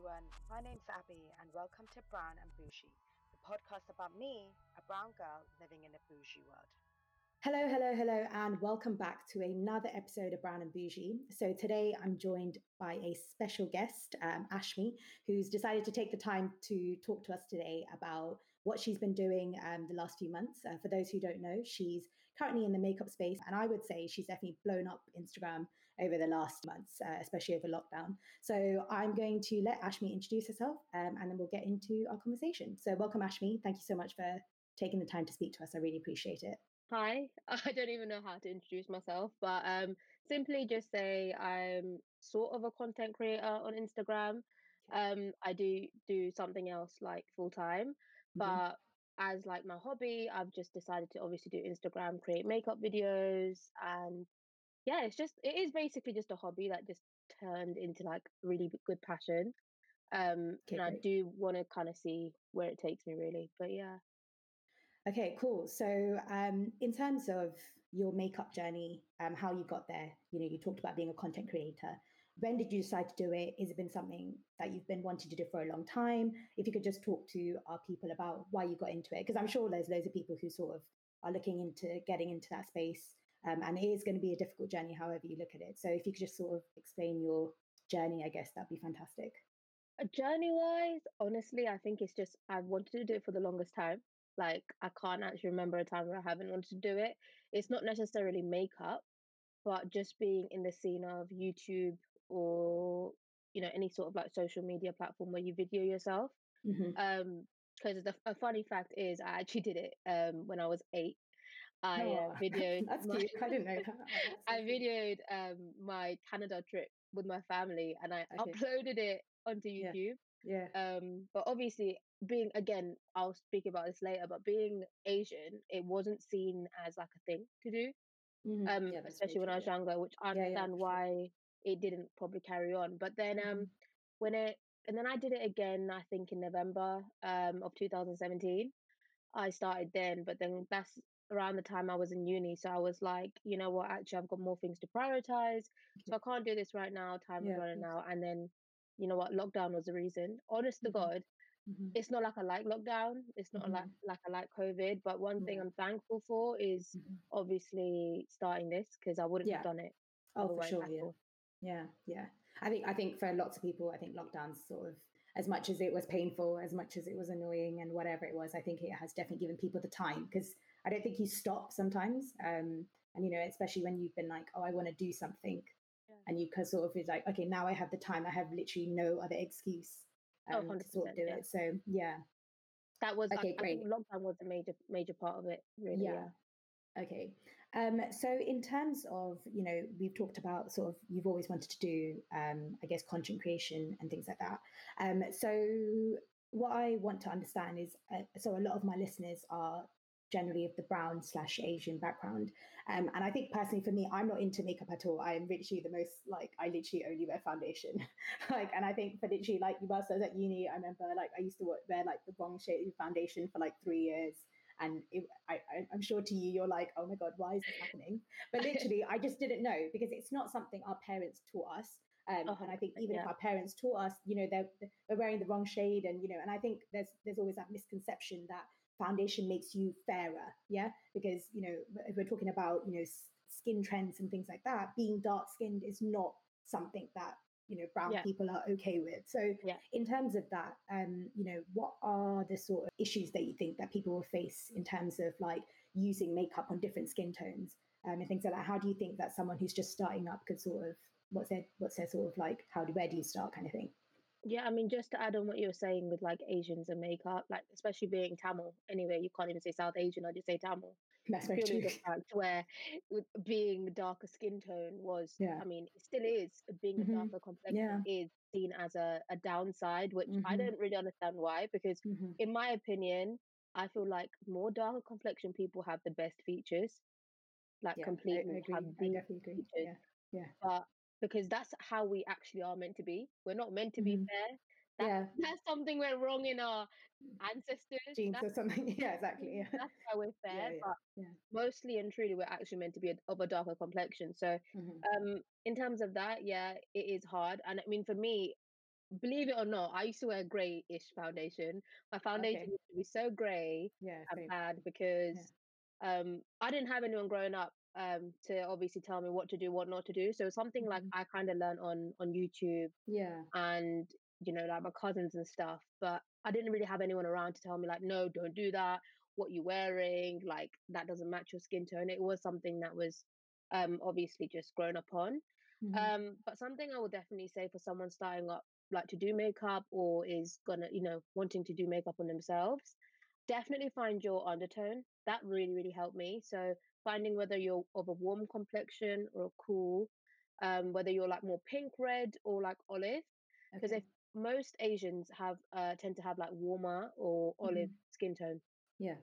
everyone. My name's Abby, and welcome to Brown and Bougie, the podcast about me, a brown girl living in a bougie world. Hello, hello, hello, and welcome back to another episode of Brown and Bougie. So today I'm joined by a special guest, um, Ashme, who's decided to take the time to talk to us today about what she's been doing um, the last few months. Uh, for those who don't know, she's currently in the makeup space, and I would say she's definitely blown up Instagram over the last months, uh, especially over lockdown. So I'm going to let Ashme introduce herself, um, and then we'll get into our conversation. So welcome, Ashme. Thank you so much for taking the time to speak to us. I really appreciate it. Hi, I don't even know how to introduce myself, but um, simply just say I'm sort of a content creator on Instagram. Um, I do do something else like full time, mm-hmm. but as like my hobby, I've just decided to obviously do Instagram, create makeup videos, and yeah, it's just it is basically just a hobby that just turned into like really good passion. Um, okay, and I do want to kind of see where it takes me, really. But yeah. Okay, cool. So, um, in terms of your makeup journey, um, how you got there, you know, you talked about being a content creator. When did you decide to do it? Has it been something that you've been wanting to do for a long time? If you could just talk to our people about why you got into it, because I'm sure there's loads of people who sort of are looking into getting into that space, um, and it is going to be a difficult journey, however you look at it. So, if you could just sort of explain your journey, I guess that'd be fantastic. Journey wise, honestly, I think it's just I've wanted to do it for the longest time. Like I can't actually remember a time where I haven't wanted to do it. It's not necessarily makeup, but just being in the scene of YouTube or you know any sort of like social media platform where you video yourself. Mm-hmm. Um, because the a funny fact is, I actually did it um when I was eight. I oh, uh, videoed. That's my, cute. I didn't know that. I videoed um my Canada trip with my family, and I okay. uploaded it onto YouTube. Yeah. yeah. Um, but obviously, being again, I'll speak about this later, but being Asian, it wasn't seen as like a thing to do. Mm-hmm. Um, yeah, especially when I was yeah. younger, which I understand why it didn't probably carry on. But then um mm-hmm. when it and then I did it again, I think in November um of 2017. I started then, but then that's around the time I was in uni. So I was like, you know what, actually I've got more things to prioritize. So I can't do this right now. Time is running out. And then, you know what, lockdown was the reason. Honest mm-hmm. to God, Mm-hmm. It's not like I like lockdown. It's not mm-hmm. like like I like COVID. But one thing I'm thankful for is mm-hmm. obviously starting this because I wouldn't yeah. have done it. Oh, for sure. Yeah. Yeah, yeah. I think I think for lots of people, I think lockdown's sort of as much as it was painful, as much as it was annoying, and whatever it was, I think it has definitely given people the time because I don't think you stop sometimes. Um, and you know, especially when you've been like, oh, I want to do something, yeah. and you sort of is like, okay, now I have the time. I have literally no other excuse Oh, um, oh, to sort of do yeah. it. So yeah, that was okay. I, great. I lockdown was a major major part of it. Really. Yeah. yeah. Okay. Um, so in terms of, you know, we've talked about sort of you've always wanted to do, um, I guess, content creation and things like that. Um, so what I want to understand is, uh, so a lot of my listeners are generally of the brown slash Asian background. Um, and I think personally for me, I'm not into makeup at all. I am literally the most like I literally only wear foundation. like, and I think for literally like whilst I was at uni, I remember like I used to wear like the wrong shade of foundation for like three years. And it, I, I'm sure to you, you're like, oh my god, why is this happening? But literally, I just didn't know because it's not something our parents taught us. Um, oh, and I think even yeah. if our parents taught us, you know, they're they're wearing the wrong shade, and you know, and I think there's there's always that misconception that foundation makes you fairer yeah because you know if we're talking about you know skin trends and things like that being dark skinned is not something that you know brown yeah. people are okay with so yeah. in terms of that um you know what are the sort of issues that you think that people will face in terms of like using makeup on different skin tones um, and things like that how do you think that someone who's just starting up could sort of what's their what's their sort of like how do where do you start kind of thing yeah, I mean, just to add on what you were saying with like Asians and makeup, like especially being Tamil. Anyway, you can't even say South Asian. I just say Tamil. That's very true. The fact where with being darker skin tone was, yeah. I mean, it still is being mm-hmm. a darker complexion yeah. is seen as a, a downside, which mm-hmm. I don't really understand why. Because mm-hmm. in my opinion, I feel like more darker complexion people have the best features, like yeah, completely I, I have the features. Yeah, yeah. But because that's how we actually are meant to be. We're not meant to be mm-hmm. fair. That, yeah. That's something we're wrong in our ancestors. Genes that's, or something. Yeah, exactly. Yeah. That's why we're fair. Yeah, yeah, but yeah. mostly and truly, we're actually meant to be a, of a darker complexion. So, mm-hmm. um, in terms of that, yeah, it is hard. And I mean, for me, believe it or not, I used to wear grayish foundation. My foundation okay. used to be so grey yeah, and bad because um, I didn't have anyone growing up um, to obviously tell me what to do, what not to do. So something mm-hmm. like I kind of learned on on YouTube. Yeah. And you know, like my cousins and stuff. But I didn't really have anyone around to tell me like, no, don't do that. What you wearing, like that doesn't match your skin tone. It was something that was um obviously just grown up on. Mm-hmm. Um, but something I would definitely say for someone starting up like to do makeup or is gonna, you know, wanting to do makeup on themselves, definitely find your undertone. That really, really helped me. So finding whether you're of a warm complexion or a cool, um, whether you're like more pink red or like olive. Because okay. if most Asians have uh, tend to have like warmer or olive mm. skin tone. Yeah.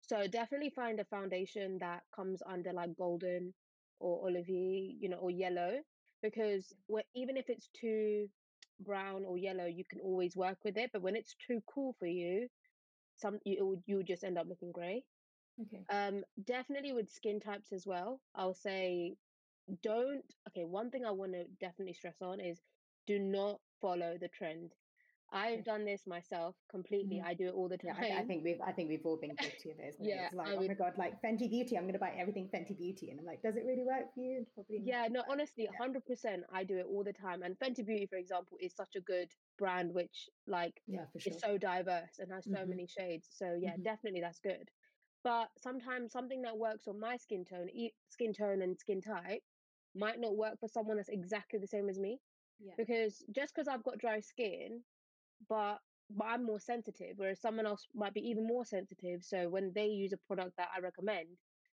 So definitely find a foundation that comes under like golden or olivey, you know, or yellow, because we even if it's too brown or yellow, you can always work with it. But when it's too cool for you, some you you would just end up looking grey. Okay. Um, definitely with skin types as well. I'll say don't. Okay, one thing I want to definitely stress on is do not follow the trend. I've done this myself completely. Mm-hmm. I do it all the time. Yeah, I, I, think we've I think we've all been guilty of it. yeah, it's like I oh my god, like Fenty Beauty. I'm going to buy everything Fenty Beauty, and I'm like, does it really work for you? Probably. Yeah, no, honestly, hundred yeah. percent. I do it all the time. And Fenty Beauty, for example, is such a good brand, which like yeah, for sure. is so diverse and has so mm-hmm. many shades. So yeah, mm-hmm. definitely that's good. But sometimes something that works on my skin tone, skin tone and skin type, might not work for someone that's exactly the same as me. Yeah. Because just because I've got dry skin, but but I'm more sensitive, whereas someone else might be even more sensitive. So when they use a product that I recommend,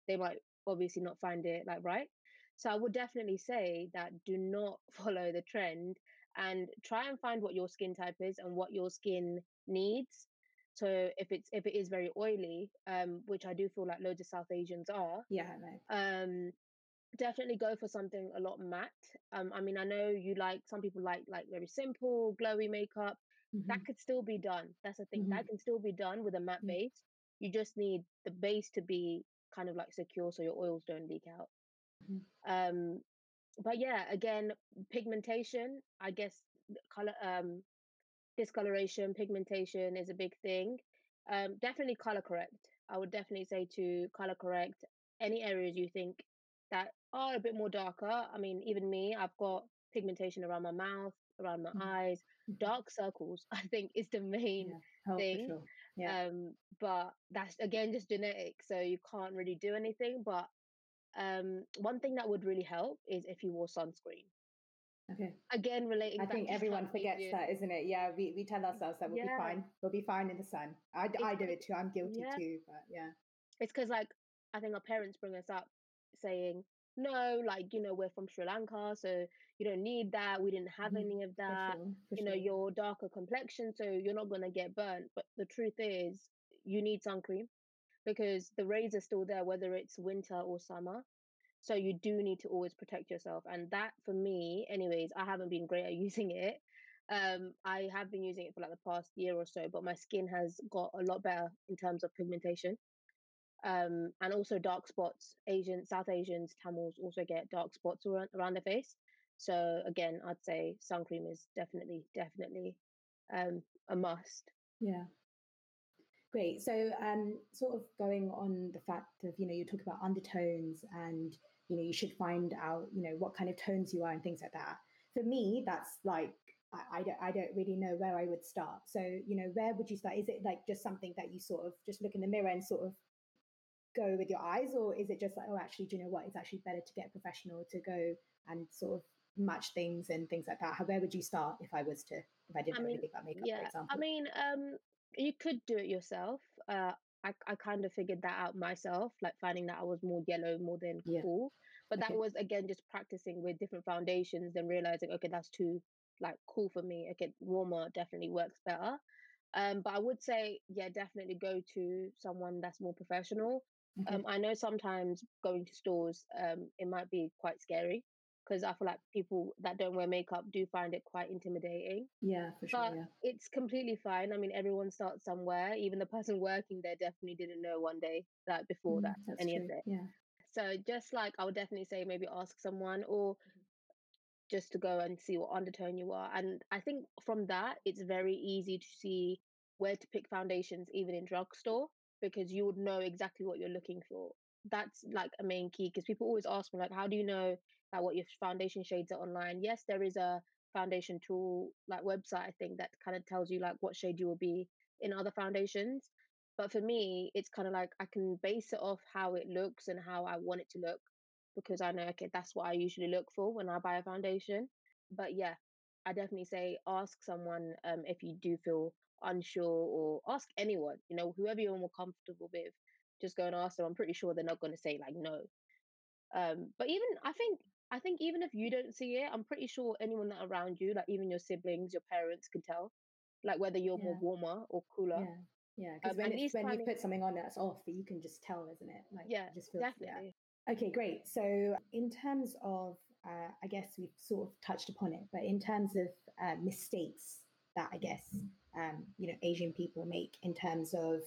they might obviously not find it like right. So I would definitely say that do not follow the trend and try and find what your skin type is and what your skin needs. So if it's if it is very oily, um, which I do feel like loads of South Asians are, yeah, um, definitely go for something a lot matte. Um, I mean, I know you like some people like like very simple, glowy makeup. Mm-hmm. That could still be done. That's the thing. Mm-hmm. That can still be done with a matte mm-hmm. base. You just need the base to be kind of like secure so your oils don't leak out. Mm-hmm. Um, but yeah, again, pigmentation. I guess color, um, discoloration, pigmentation is a big thing. Um, definitely color correct. I would definitely say to color correct any areas you think that are a bit more darker. I mean, even me, I've got pigmentation around my mouth, around my mm-hmm. eyes, mm-hmm. dark circles. I think is the main yeah. oh, thing. Sure. Yeah. Um, but that's again just genetic, so you can't really do anything. But um, one thing that would really help is if you wore sunscreen. Okay. Again, relating. I think everyone forgets you. that, isn't it? Yeah, we, we tell ourselves that we'll yeah. be fine. We'll be fine in the sun. I, I do it too. I'm guilty yeah. too. But yeah. It's because like I think our parents bring us up saying no, like you know we're from Sri Lanka, so you don't need that. We didn't have mm any of that. For sure, for you know, you're darker complexion, so you're not gonna get burnt. But the truth is, you need sun cream because the rays are still there, whether it's winter or summer. So you do need to always protect yourself. And that for me, anyways, I haven't been great at using it. Um, I have been using it for like the past year or so, but my skin has got a lot better in terms of pigmentation. Um, and also dark spots. Asian, South Asians, Tamils also get dark spots around, around their face. So again, I'd say sun cream is definitely, definitely um, a must. Yeah. Great. So, um, sort of going on the fact of, you know, you talk about undertones and you know you should find out you know what kind of tones you are and things like that for me that's like I, I, don't, I don't really know where I would start. So, you know, where would you start? Is it like just something that you sort of just look in the mirror and sort of go with your eyes, or is it just like, oh, actually, do you know what? It's actually better to get a professional to go and sort of match things and things like that. How where would you start if I was to if I didn't I mean, really about makeup, yeah, for example? I mean, um, you could do it yourself. Uh, I, I kind of figured that out myself, like finding that I was more yellow more than yeah. cool. But okay. that was again just practicing with different foundations and realizing, okay, that's too like cool for me. Okay, warmer definitely works better. Um, but I would say, yeah, definitely go to someone that's more professional. Mm-hmm. Um, I know sometimes going to stores, um, it might be quite scary because I feel like people that don't wear makeup do find it quite intimidating. Yeah, for sure. But yeah. it's completely fine. I mean, everyone starts somewhere. Even the person working there definitely didn't know one day that before mm, that any true. of it. Yeah. So just like I would definitely say maybe ask someone or just to go and see what undertone you are. And I think from that, it's very easy to see where to pick foundations, even in drugstore, because you would know exactly what you're looking for. That's like a main key because people always ask me, like, how do you know that what your foundation shades are online? Yes, there is a foundation tool like website, I think, that kind of tells you like what shade you will be in other foundations. But for me, it's kind of like I can base it off how it looks and how I want it to look because I know, okay, that's what I usually look for when I buy a foundation. But yeah, I definitely say ask someone um, if you do feel unsure or ask anyone, you know, whoever you're more comfortable with, just go and ask them. I'm pretty sure they're not going to say like no. Um, but even I think I think even if you don't see it, I'm pretty sure anyone that around you, like even your siblings, your parents, can tell, like whether you're yeah. more warmer or cooler. Yeah. Yeah, because um, when, it's, when you put something on that's off, you can just tell, isn't it? Like, yeah, just feels, definitely. Yeah. Okay, great. So, in terms of, uh, I guess we've sort of touched upon it, but in terms of uh, mistakes that I guess um, you know Asian people make in terms of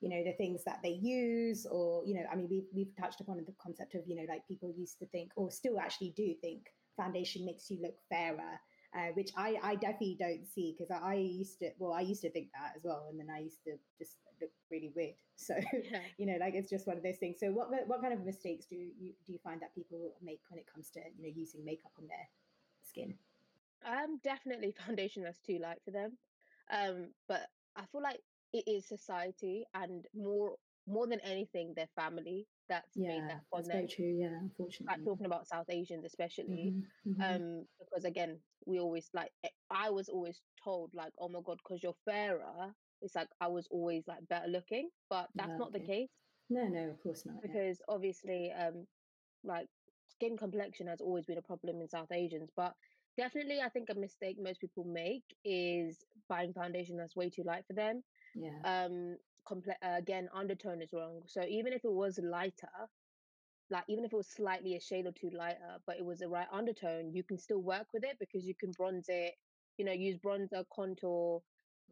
you know the things that they use or you know i mean we've, we've touched upon the concept of you know like people used to think or still actually do think foundation makes you look fairer uh, which I, I definitely don't see because I, I, used to well I used to think that as well and then I used to just look really weird. So yeah. you know like it's just one of those things. So what what kind of mistakes do you do you find that people make when it comes to you know using makeup on their skin? Um definitely foundation that's too light for them. Um but I feel like it is society and more more than anything their family that's yeah, made that for that's them. very true yeah unfortunately like talking about south asians especially mm-hmm, mm-hmm. um because again we always like eh, i was always told like oh my god because you're fairer it's like i was always like better looking but that's yeah, not the case no no of course not because yeah. obviously um like skin complexion has always been a problem in south asians but definitely i think a mistake most people make is buying foundation that's way too light for them yeah. Um, comple- uh, again, undertone is wrong. So even if it was lighter, like even if it was slightly a shade or two lighter, but it was the right undertone, you can still work with it because you can bronze it, you know, use bronzer, contour,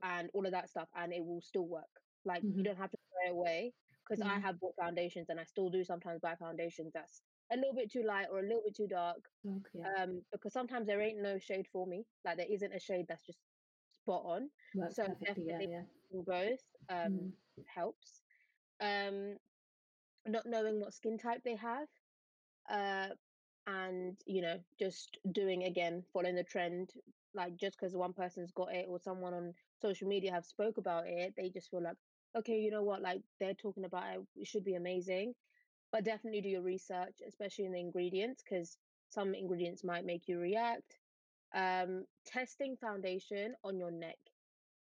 and all of that stuff, and it will still work. Like mm-hmm. you don't have to throw it away. Because mm-hmm. I have bought foundations, and I still do sometimes buy foundations that's a little bit too light or a little bit too dark. Okay. Um, because sometimes there ain't no shade for me. Like there isn't a shade that's just spot on. Works so definitely yeah, yeah. both um, mm. helps. Um, not knowing what skin type they have, uh, and you know, just doing again, following the trend. Like just because one person's got it or someone on social media have spoke about it, they just feel like, okay, you know what, like they're talking about it, it should be amazing. But definitely do your research, especially in the ingredients, because some ingredients might make you react um, testing foundation on your neck.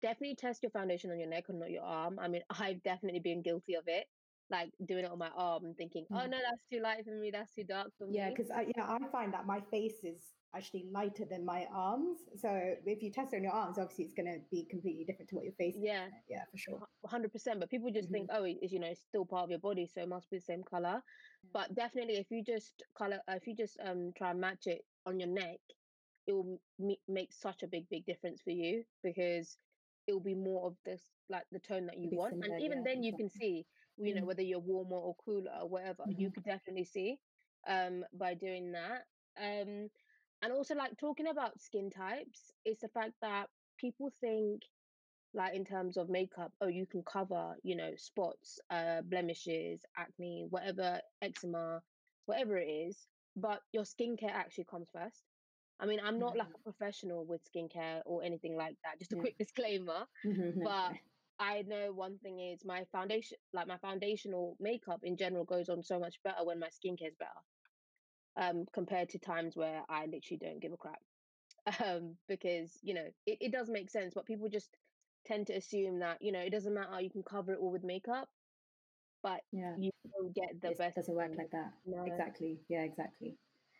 Definitely test your foundation on your neck and not your arm. I mean, I've definitely been guilty of it, like doing it on my arm and thinking, oh no, that's too light for me, that's too dark for me. Yeah, because I, yeah, I find that my face is actually lighter than my arms. So if you test it on your arms, obviously it's going to be completely different to what your face. Yeah, yeah, for sure, hundred percent. But people just mm-hmm. think, oh, it's you know, it's still part of your body, so it must be the same color. But definitely, if you just color, uh, if you just um try and match it on your neck, it will m- make such a big big difference for you because it will be more of this like the tone that you want similar, and even yeah, then you can see you know mm whether you're warmer or cooler or whatever mm-hmm. you could definitely see um by doing that um and also like talking about skin types it's the fact that people think like in terms of makeup oh you can cover you know spots uh blemishes acne whatever eczema whatever it is but your skincare actually comes first I mean, I'm not mm-hmm. like a professional with skincare or anything like that. Just a quick disclaimer. Mm-hmm. But I know one thing is my foundation, like my foundational makeup in general, goes on so much better when my skincare is better, um, compared to times where I literally don't give a crap. Um, because you know it, it does make sense, but people just tend to assume that you know it doesn't matter. You can cover it all with makeup, but yeah, you don't get the it best. Doesn't work like that. No. Exactly. Yeah. Exactly.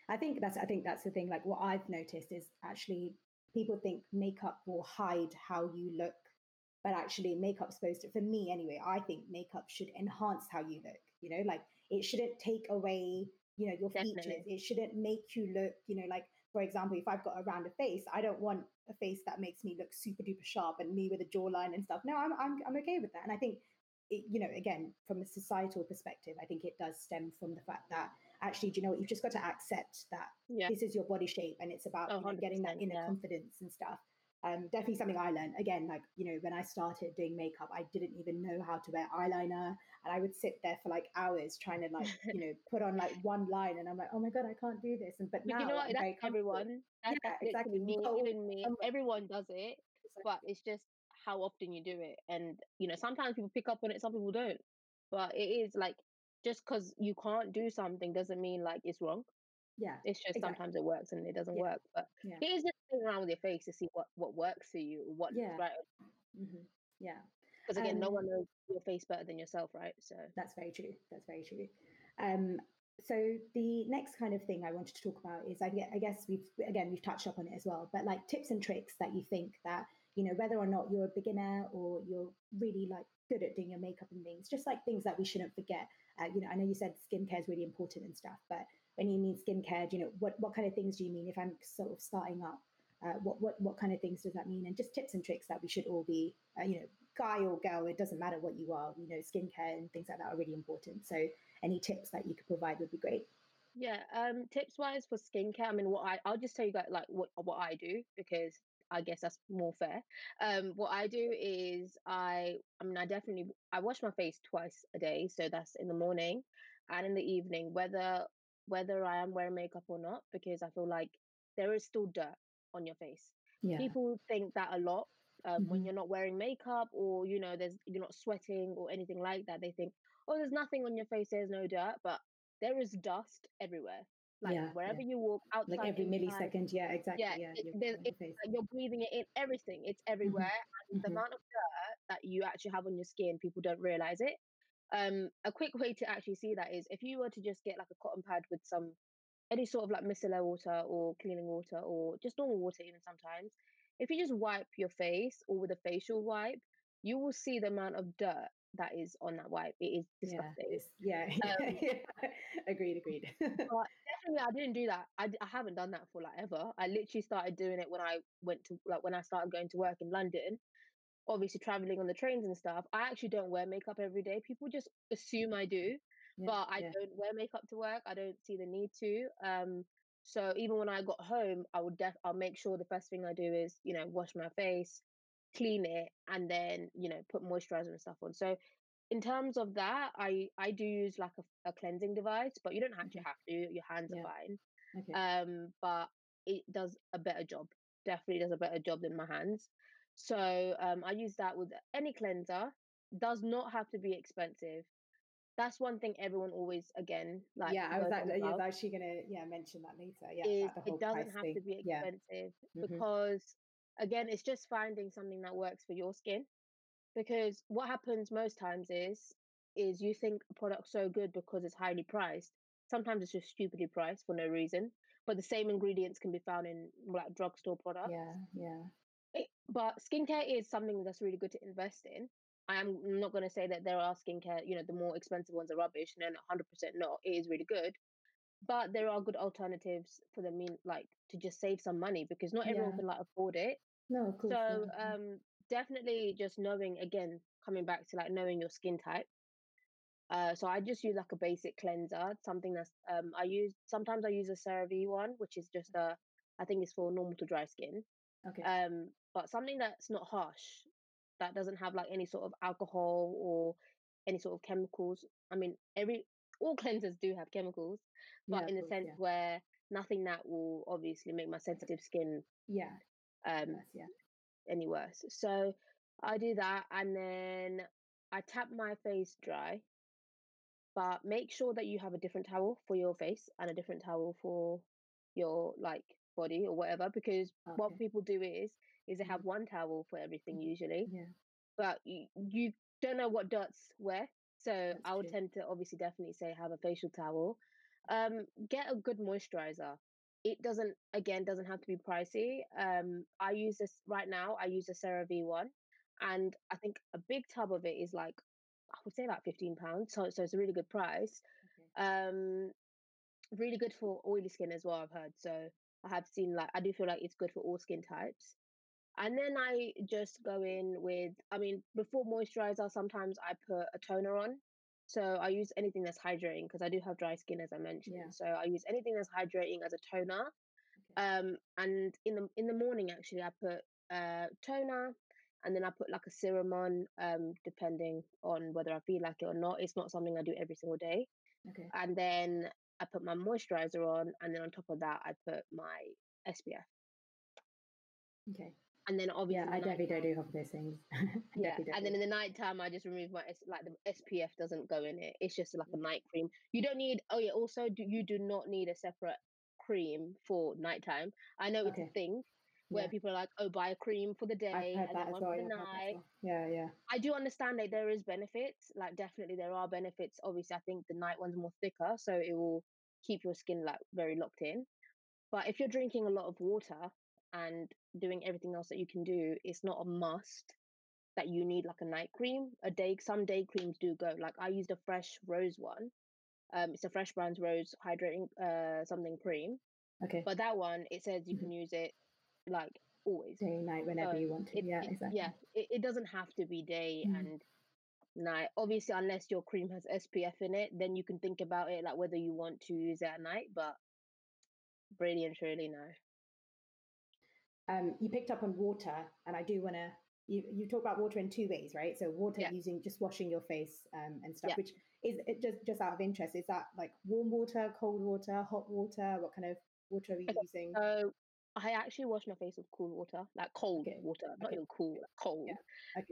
I think that's I think that's the thing. Like what I've noticed is actually people think makeup will hide how you look, but actually makeup's supposed to. For me, anyway, I think makeup should enhance how you look. You know, like it shouldn't take away you know your Definitely. features. It shouldn't make you look. You know, like for example, if I've got a rounder face, I don't want a face that makes me look super duper sharp and me with a jawline and stuff. No, I'm I'm I'm okay with that. And I think it, you know, again, from a societal perspective, I think it does stem from the fact that actually, do you know what? You've just got to accept that yeah. this is your body shape and it's about oh, you know, getting that inner yeah. confidence and stuff. Um, definitely something I learned. Again, like, you know, when I started doing makeup, I didn't even know how to wear eyeliner. And I would sit there for like hours trying to like, you know, put on like one line and I'm like, oh my God, I can't do this. And but, but now you know what? That's everyone. That's yeah, exactly. Me, even me. Everyone does it. Exactly. But it's just how often you do it. And, you know, sometimes people pick up on it, some people don't. But it is like just because you can't do something doesn't mean like it's wrong. Yeah. It's just exactly. sometimes it works and it doesn't yeah. work. But yeah. it is just playing around with your face to see what, what works for you, what yeah. right. Mm-hmm. Yeah. Because again, um, no one knows your face better than yourself, right? So that's very true. That's very true. Um, so the next kind of thing I wanted to talk about is I, I guess we've again we've touched up on it as well, but like tips and tricks that you think that you know whether or not you're a beginner or you're really like good at doing your makeup and things, just like things that we shouldn't forget. Uh, you know, I know you said skincare is really important and stuff, but when you mean skincare, you know what what kind of things do you mean? If I'm sort of starting up, uh, what what what kind of things does that mean? And just tips and tricks that we should all be, uh, you know, guy or girl, it doesn't matter what you are. You know, skincare and things like that are really important. So any tips that you could provide would be great. Yeah, um, tips wise for skincare, I mean, what I I'll just tell you guys like what what I do because I guess that's more fair. Um, what I do is I, I mean, I definitely I wash my face twice a day, so that's in the morning and in the evening, whether whether I am wearing makeup or not, because I feel like there is still dirt on your face. Yeah. People think that a lot um, mm-hmm. when you're not wearing makeup or you know there's you're not sweating or anything like that. They think, oh, there's nothing on your face, there's no dirt, but there is dust everywhere. Like yeah, wherever yeah. you walk outside, like every millisecond. Yeah, exactly. Yeah, yeah it, you're, it's, like you're breathing it in. Everything. It's everywhere. Mm-hmm. And the mm-hmm. amount of dirt that you actually have on your skin, people don't realize it. Um, a quick way to actually see that is if you were to just get like a cotton pad with some any sort of like micellar water or cleaning water or just normal water even sometimes if you just wipe your face or with a facial wipe you will see the amount of dirt that is on that wipe. It is disgusting. Yeah, yeah. Um, agreed, agreed. but definitely, I didn't do that. I, I haven't done that for like ever. I literally started doing it when I went to like when I started going to work in London. Obviously, traveling on the trains and stuff. I actually don't wear makeup every day. People just assume I do, yeah, but I yeah. don't wear makeup to work. I don't see the need to. Um, so even when I got home, I would def I'll make sure the first thing I do is you know wash my face, clean it and then you know put moisturizer and stuff on so in terms of that i i do use like a, a cleansing device but you don't actually have to your hands yeah. are fine okay. um but it does a better job definitely does a better job than my hands so um i use that with any cleanser does not have to be expensive that's one thing everyone always again like yeah i was, I was actually gonna yeah mention that later yeah it doesn't have thing. to be expensive yeah. mm-hmm. because again it's just finding something that works for your skin because what happens most times is is you think a product's so good because it's highly priced. Sometimes it's just stupidly priced for no reason but the same ingredients can be found in like drugstore products. yeah. Yeah it, but skincare is something that's really good to invest in. I am not going to say that there are skincare you know the more expensive ones are rubbish and then 100% not it is really good but there are good alternatives for the mean like to just save some money because not everyone yeah. can like afford it no of course so um definitely just knowing again coming back to like knowing your skin type uh, so I just use like a basic cleanser, something that's um I use sometimes I use a CeraVe one, which is just a I think it's for normal to dry skin. Okay. Um, but something that's not harsh, that doesn't have like any sort of alcohol or any sort of chemicals. I mean, every all cleansers do have chemicals, but yeah, in the course, sense yeah. where nothing that will obviously make my sensitive skin yeah um yes, yeah any worse so i do that and then i tap my face dry but make sure that you have a different towel for your face and a different towel for your like body or whatever because okay. what people do is is they have mm-hmm. one towel for everything mm-hmm. usually yeah but you, you don't know what dots where so That's I would true. tend to obviously definitely say have a facial towel. Um, get a good moisturizer. It doesn't again doesn't have to be pricey. Um, I use this right now. I use a CeraVe one, and I think a big tub of it is like I would say about fifteen pounds. So so it's a really good price. Okay. Um, really good for oily skin as well. I've heard. So I have seen like I do feel like it's good for all skin types. And then I just go in with, I mean, before moisturizer, sometimes I put a toner on. So I use anything that's hydrating because I do have dry skin, as I mentioned. Yeah. So I use anything that's hydrating as a toner. Okay. Um, and in the in the morning, actually, I put uh toner, and then I put like a serum on, um, depending on whether I feel like it or not. It's not something I do every single day. Okay. And then I put my moisturizer on, and then on top of that, I put my SPF. Okay. And then obviously, yeah, I definitely don't do half of those things. yeah, and then in the night time, I just remove my like the SPF doesn't go in it. It's just like a mm. night cream. You don't need. Oh yeah, also do, you do not need a separate cream for nighttime. I know it's okay. a thing, where yeah. people are like, "Oh, buy a cream for the day and then one well, for the night." Yeah, yeah. I do understand that there is benefits. Like, definitely there are benefits. Obviously, I think the night one's more thicker, so it will keep your skin like very locked in. But if you're drinking a lot of water and doing everything else that you can do, it's not a must that you need like a night cream. A day, some day creams do go. Like I used a fresh rose one. Um, it's a fresh brands rose hydrating uh something cream. Okay. But that one, it says you mm-hmm. can use it like always day night whenever you want to it, yeah it, exactly yeah it, it doesn't have to be day mm. and night obviously unless your cream has spf in it then you can think about it like whether you want to use it at night but brilliant really and truly no um you picked up on water and i do want to you you talk about water in two ways right so water yeah. using just washing your face um, and stuff yeah. which is it just just out of interest is that like warm water cold water hot water what kind of water are we okay. using so I actually wash my face with cool water, like cold okay. water, not okay. even cool, like cold.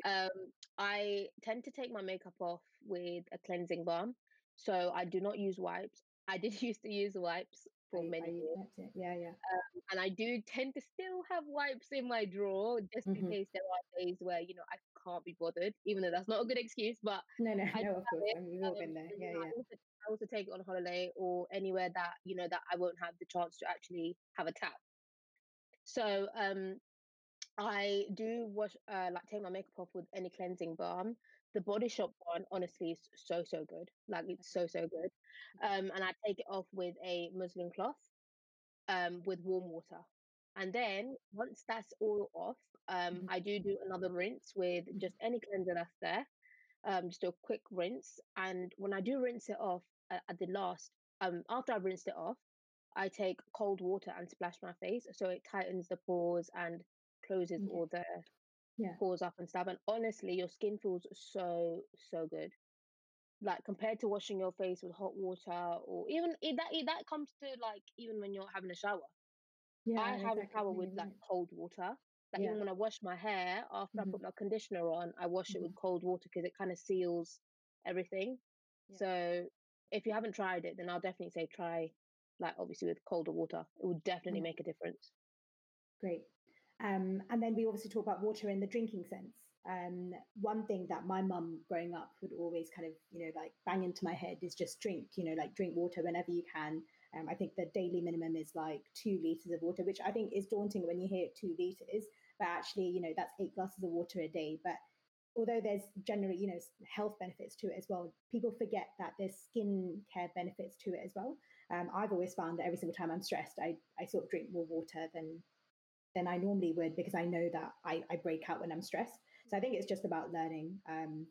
Yeah. Um, I tend to take my makeup off with a cleansing balm, so I do not use wipes. I did used to use wipes for I, many I, years. Yeah, yeah. Um, and I do tend to still have wipes in my drawer just mm-hmm. in case there are days where you know I can't be bothered, even though that's not a good excuse. But no, no, no, of course, I mean, we've all been there. Yeah, yeah. I also take it on holiday or anywhere that you know that I won't have the chance to actually have a tap. So um, I do wash, uh, like take my makeup off with any cleansing balm. The Body Shop one, honestly, is so so good. Like it's so so good. Um, and I take it off with a muslin cloth, um, with warm water. And then once that's all off, um, mm-hmm. I do do another rinse with just any cleanser that's there. Um, just do a quick rinse. And when I do rinse it off uh, at the last, um, after I've rinsed it off, I take cold water and splash my face so it tightens the pores and closes all the yeah. pores up and stuff. And honestly, your skin feels so so good. Like compared to washing your face with hot water, or even it, that it, that comes to like even when you're having a shower. Yeah, I have exactly. a shower with like cold water. Like yeah. even when I wash my hair after mm-hmm. I put my conditioner on, I wash mm-hmm. it with cold water because it kind of seals everything. Yeah. So if you haven't tried it, then I'll definitely say try like obviously with colder water, it would definitely mm. make a difference. Great. Um, and then we obviously talk about water in the drinking sense. Um, one thing that my mum growing up would always kind of, you know, like bang into my head is just drink, you know, like drink water whenever you can. Um, I think the daily minimum is like two liters of water, which I think is daunting when you hear two liters. But actually, you know, that's eight glasses of water a day. But although there's generally, you know, health benefits to it as well, people forget that there's skin care benefits to it as well. Um, I've always found that every single time I'm stressed, I, I sort of drink more water than than I normally would because I know that I, I break out when I'm stressed. So I think it's just about learning. Um,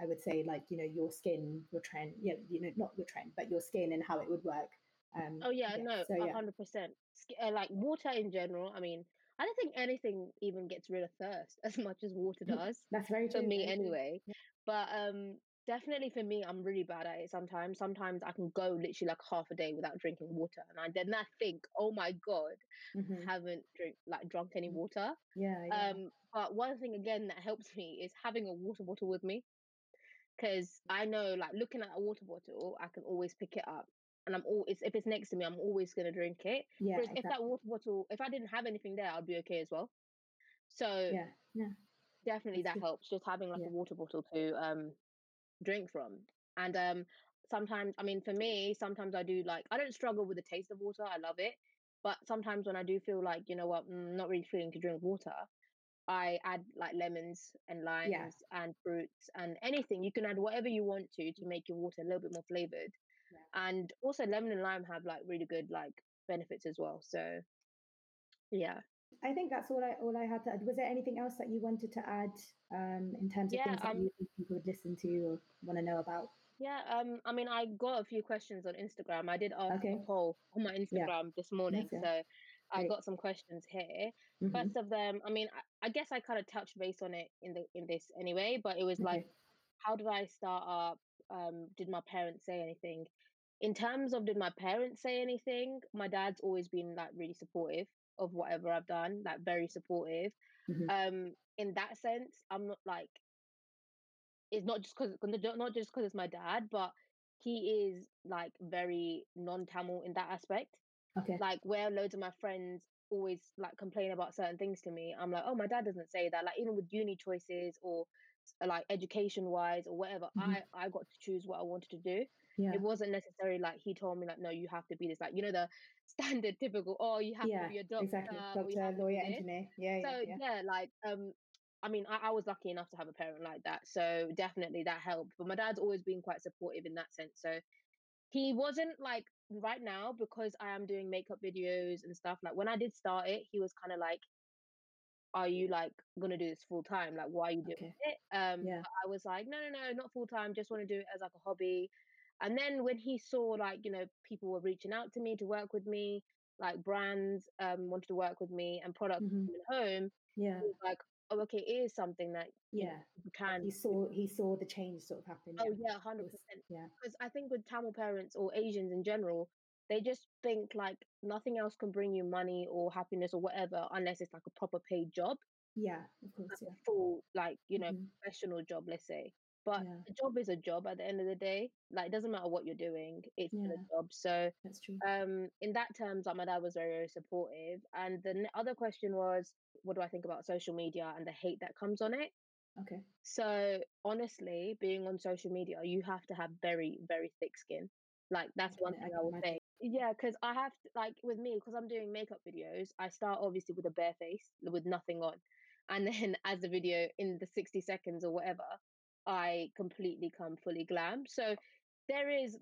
I would say like you know your skin, your trend, you know, you know not your trend, but your skin and how it would work. Um, oh yeah, yeah. no, so, hundred yeah. percent. Uh, like water in general. I mean, I don't think anything even gets rid of thirst as much as water mm, does. That's very true. For me, anyway. Yeah. But um, definitely for me, I'm really bad at it sometimes. Sometimes I can go literally like half a day without drinking water. And I then I think, oh my God, mm-hmm. haven't drink like drunk any mm. water. Yeah, yeah. Um, but one thing again that helps me is having a water bottle with me. Cause I know like looking at a water bottle, I can always pick it up. And I'm always if it's next to me, I'm always gonna drink it. Yeah. Exactly. If that water bottle, if I didn't have anything there, I'd be okay as well. So yeah, yeah. Definitely that helps. Just having like yeah. a water bottle to um drink from. And um, sometimes, I mean, for me, sometimes I do like, I don't struggle with the taste of water. I love it. But sometimes when I do feel like, you know what, I'm mm, not really feeling to drink water, I add like lemons and limes yeah. and fruits and anything. You can add whatever you want to to make your water a little bit more flavored. Yeah. And also, lemon and lime have like really good like benefits as well. So, yeah. I think that's all I all I had to add. Was there anything else that you wanted to add um, in terms of yeah, things that um, people would listen to or want to know about? Yeah, um, I mean, I got a few questions on Instagram. I did ask okay. a poll on my Instagram yeah. this morning, yes, yeah. so I got some questions here. Mm-hmm. First of them, I mean, I, I guess I kind of touched base on it in the in this anyway, but it was okay. like, how did I start up? Um, did my parents say anything? In terms of did my parents say anything? My dad's always been like really supportive of whatever I've done, like very supportive. Mm-hmm. Um, in that sense, I'm not like it's not just because not just because it's my dad, but he is like very non-Tamil in that aspect. Okay. Like where loads of my friends always like complain about certain things to me, I'm like, oh, my dad doesn't say that. Like even with uni choices or like education wise or whatever, mm-hmm. I I got to choose what I wanted to do. Yeah. It wasn't necessarily like he told me like, no, you have to be this. Like you know the standard typical. Oh, you have yeah, to be a doctor, exactly. doctor, lawyer, engineer. Yeah. So yeah, yeah, like um, I mean, I, I, was lucky enough to have a parent like that. So definitely that helped. But my dad's always been quite supportive in that sense. So he wasn't like right now because I am doing makeup videos and stuff. Like when I did start it, he was kind of like, Are you like gonna do this full time? Like why are you doing okay. it? Um yeah. I was like, No, no, no, not full time, just want to do it as like a hobby. And then when he saw like, you know, people were reaching out to me to work with me, like brands um wanted to work with me and products mm-hmm. home, yeah. Like, oh, okay, it is something that yeah you can. He saw he saw the change sort of happen. Oh yeah, hundred percent. Yeah, because I think with Tamil parents or Asians in general, they just think like nothing else can bring you money or happiness or whatever unless it's like a proper paid job. Yeah, of course. Like yeah. full like you know mm-hmm. professional job, let's say. But yeah. a job is a job at the end of the day. Like it doesn't matter what you're doing, it's yeah. a job. So that's true. Um, in that terms, like my dad was very, very supportive. And the other question was, what do I think about social media and the hate that comes on it? Okay. So honestly, being on social media, you have to have very, very thick skin. Like that's one thing I, I would say. Yeah, because I have to, like with me because I'm doing makeup videos. I start obviously with a bare face with nothing on, and then as the video in the 60 seconds or whatever, I completely come fully glam. So there is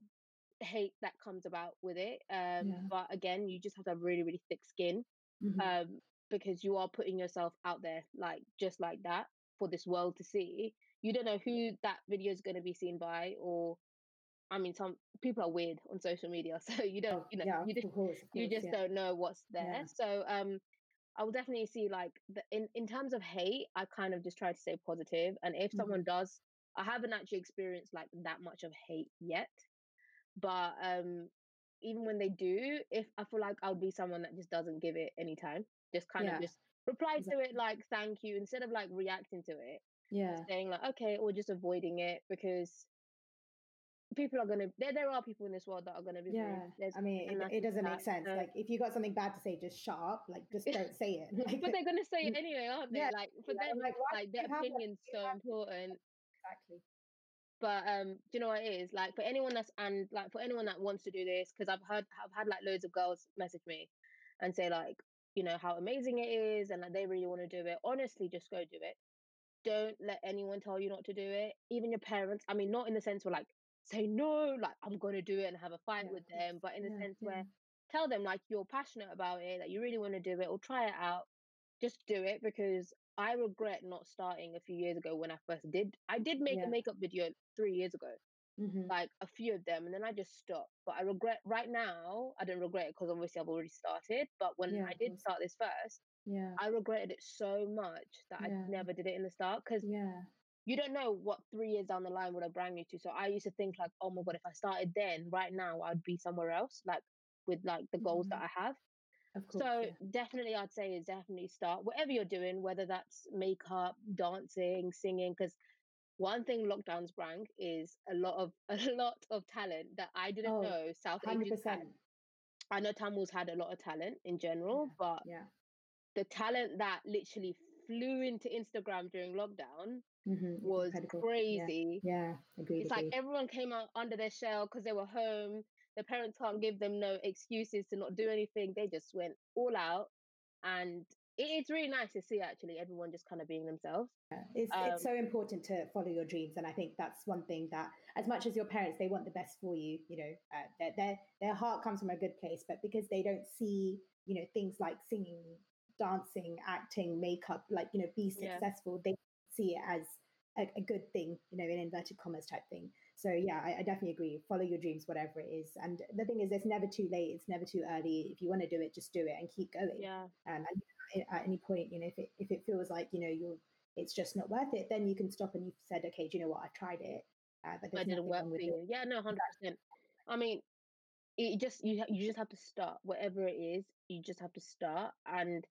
hate that comes about with it. Um, yeah. But again, you just have to have really, really thick skin mm-hmm. um, because you are putting yourself out there like just like that for this world to see. You don't know who that video is going to be seen by, or I mean, some people are weird on social media, so you don't, oh, you know, yeah, you just, course, course, you just yeah. don't know what's there. So, um, I will definitely see like the, in in terms of hate, I kind of just try to stay positive, and if mm-hmm. someone does I haven't actually experienced like that much of hate yet. But um even when they do, if I feel like I'll be someone that just doesn't give it any time, just kind yeah. of just reply exactly. to it like thank you instead of like reacting to it. Yeah. Saying like okay, or just avoiding it because people are gonna there there are people in this world that are gonna be yeah i mean it, it, doesn't make sense so. like if you got something bad to say just shut up like just don't say it like, but they're gonna say it anyway aren't they yeah, like for yeah, them like, like their opinion's so important exactly. But um, do you know what it is? Like for anyone that's and like for anyone that wants to do this, because I've heard I've had like loads of girls message me and say like, you know, how amazing it is and like they really want to do it. Honestly, just go do it. Don't let anyone tell you not to do it. Even your parents. I mean, not in the sense where like say no, like I'm gonna do it and have a fight yeah. with them, but in the yeah, sense yeah. where tell them like you're passionate about it, that you really want to do it, or try it out. Just do it because I regret not starting a few years ago when I first did. I did make yeah. a makeup video three years ago, mm-hmm. like a few of them, and then I just stopped. But I regret right now. I don't regret it because obviously I've already started. But when yeah, I did start this first, yeah, I regretted it so much that. I never did it in the start because yeah. You don't know what three years down the line would have brought me to. So I used to think like, oh my god, if I started then, right now, I'd be somewhere else, like with like the goals mm-hmm. that I have. Course, so yeah. definitely i'd say is definitely start whatever you're doing whether that's makeup dancing singing because one thing lockdowns bring is a lot of a lot of talent that i didn't oh, know south 100%. Asians had. i know tamils had a lot of talent in general yeah, but yeah the talent that literally flew into instagram during lockdown mm-hmm. was Incredible. crazy yeah, yeah agreed, it's agreed. like everyone came out under their shell because they were home the parents can't give them no excuses to not do anything. They just went all out, and it's really nice to see actually everyone just kind of being themselves. Yeah. It's um, it's so important to follow your dreams, and I think that's one thing that, as much as your parents, they want the best for you. You know, uh, their their their heart comes from a good place, but because they don't see you know things like singing, dancing, acting, makeup, like you know, be successful, yeah. they see it as a, a, good thing, you know, in inverted commas type thing. So yeah, I, I, definitely agree. Follow your dreams, whatever it is. And the thing is, it's never too late. It's never too early. If you want to do it, just do it and keep going. Yeah. Um, and at any point, you know, if it if it feels like you know you're it's just not worth it, then you can stop and you've said, okay, do you know what? I've tried it, uh, but it didn't work for you. It. Yeah, no, hundred percent. I mean, it just you you just have to start whatever it is. You just have to start and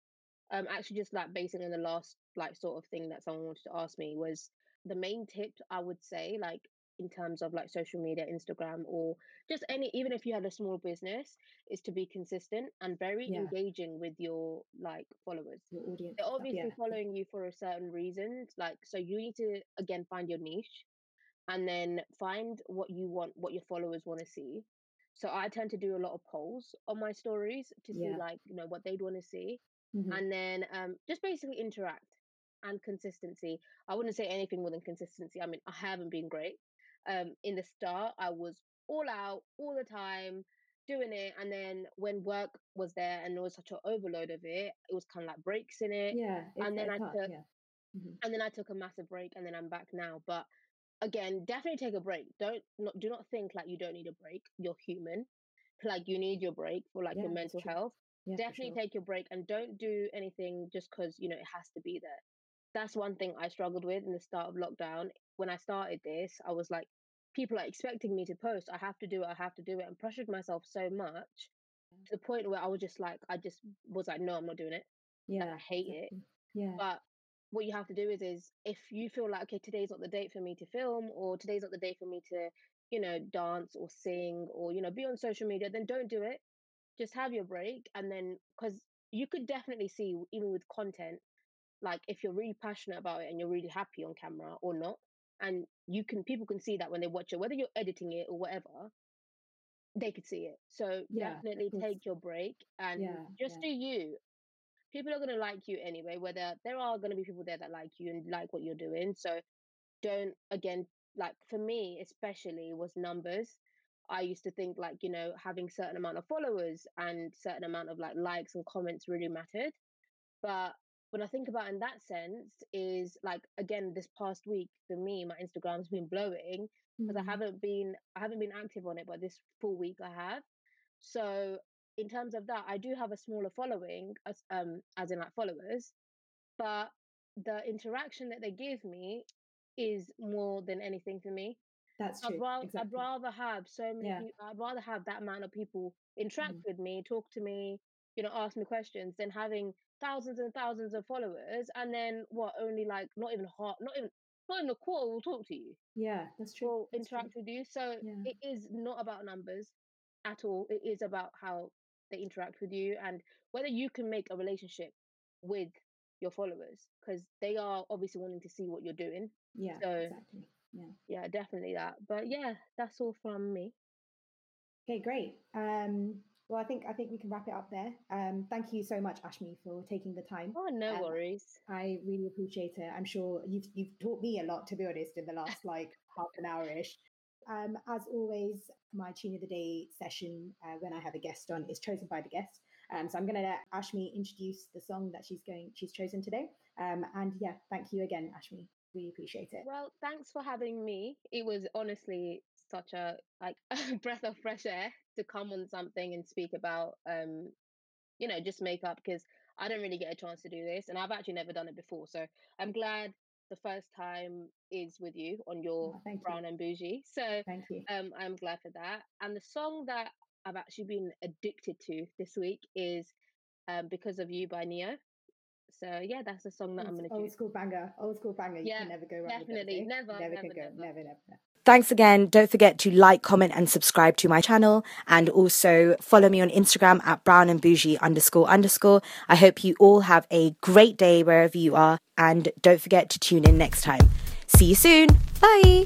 um actually just like basing on the last like sort of thing that someone wanted to ask me was the main tip I would say like in terms of like social media, Instagram, or just any, even if you had a small business, is to be consistent and very yeah. engaging with your like followers. Your audience. They're obviously yeah. following you for a certain reason. Like, so you need to again find your niche and then find what you want, what your followers want to see. So I tend to do a lot of polls on my stories to see yeah. like, you know, what they'd want to see. Mm-hmm. And then um, just basically interact and consistency. I wouldn't say anything more than consistency. I mean, I haven't been great. Um, in the start, I was all out all the time doing it, and then when work was there and there was such an overload of it, it was kind of like breaks in it. Yeah, and then I took, yeah. mm-hmm. and then I took a massive break, and then I'm back now. But again, definitely take a break. Don't not do not think like you don't need a break. You're human. Like you need your break for like yeah, your mental health. Yeah, definitely sure. take your break and don't do anything just because you know it has to be there that's one thing I struggled with in the start of lockdown. When I started this, I was like, people are expecting me to post. I have to do it. I have to do it, and pressured myself so much mm. to the point where I was just like, I just was like, no, I'm not doing it. Yeah, and I hate it. Yeah, but what you have to do is, is if you feel like, okay, today's not the date for me to film, or today's not the day for me to, you know, dance or sing or you know, be on social media, then don't do it. Just have your break, and then because you could definitely see, even with content, like if you're really passionate about it and you're really happy on camera or not and you can people can see that when they watch it whether you're editing it or whatever they could see it. So yeah, definitely take your break and yeah, just yeah. do you. People are going to like you anyway whether there are going to be people there that like you and like what you're doing. So don't again like for me especially was numbers. I used to think like you know having certain amount of followers and certain amount of like likes and comments really mattered. But when I think about in that sense is like again this past week for me my Instagram's been blowing because mm-hmm. I haven't been I haven't been active on it but this full week I have so in terms of that I do have a smaller following as um as in like followers but the interaction that they give me is more than anything for me that's true. I'd rather, exactly. I'd rather have so many. Yeah. People, I'd rather have that amount of people interact mm. with me, talk to me, you know, ask me questions, than having thousands and thousands of followers, and then what? Only like not even half, not even not even a quarter will talk to you. Yeah, that's true. Will that's interact true. with you. So yeah. it is not about numbers at all. It is about how they interact with you and whether you can make a relationship with your followers because they are obviously wanting to see what you're doing. Yeah, so, exactly. Yeah, yeah, definitely that. But yeah, that's all from me. Okay, great. Um, well, I think I think we can wrap it up there. Um, thank you so much, Ashme, for taking the time. Oh, no um, worries. I really appreciate it. I'm sure you've you've taught me a lot, to be honest, in the last like half an hour ish. Um, as always, my tune of the day session uh, when I have a guest on is chosen by the guest. Um, so I'm going to let Ashme introduce the song that she's going she's chosen today. Um, and yeah, thank you again, Ashme. Really appreciate it. Well, thanks for having me. It was honestly such a like a breath of fresh air to come on something and speak about um you know just makeup because I don't really get a chance to do this and I've actually never done it before so I'm glad the first time is with you on your oh, brown you. and bougie so thank you um I'm glad for that and the song that I've actually been addicted to this week is um because of you by Ne-Yo so yeah, that's a song that I'm going to old school banger, old school banger. You yeah, can never go wrong. Definitely, with never, never, never, can never. go, never, never. never. Thanks again. Don't forget to like, comment, and subscribe to my channel. And also follow me on Instagram at brown and bougie underscore underscore. I hope you all have a great day wherever you are. And don't forget to tune in next time. See you soon. Bye.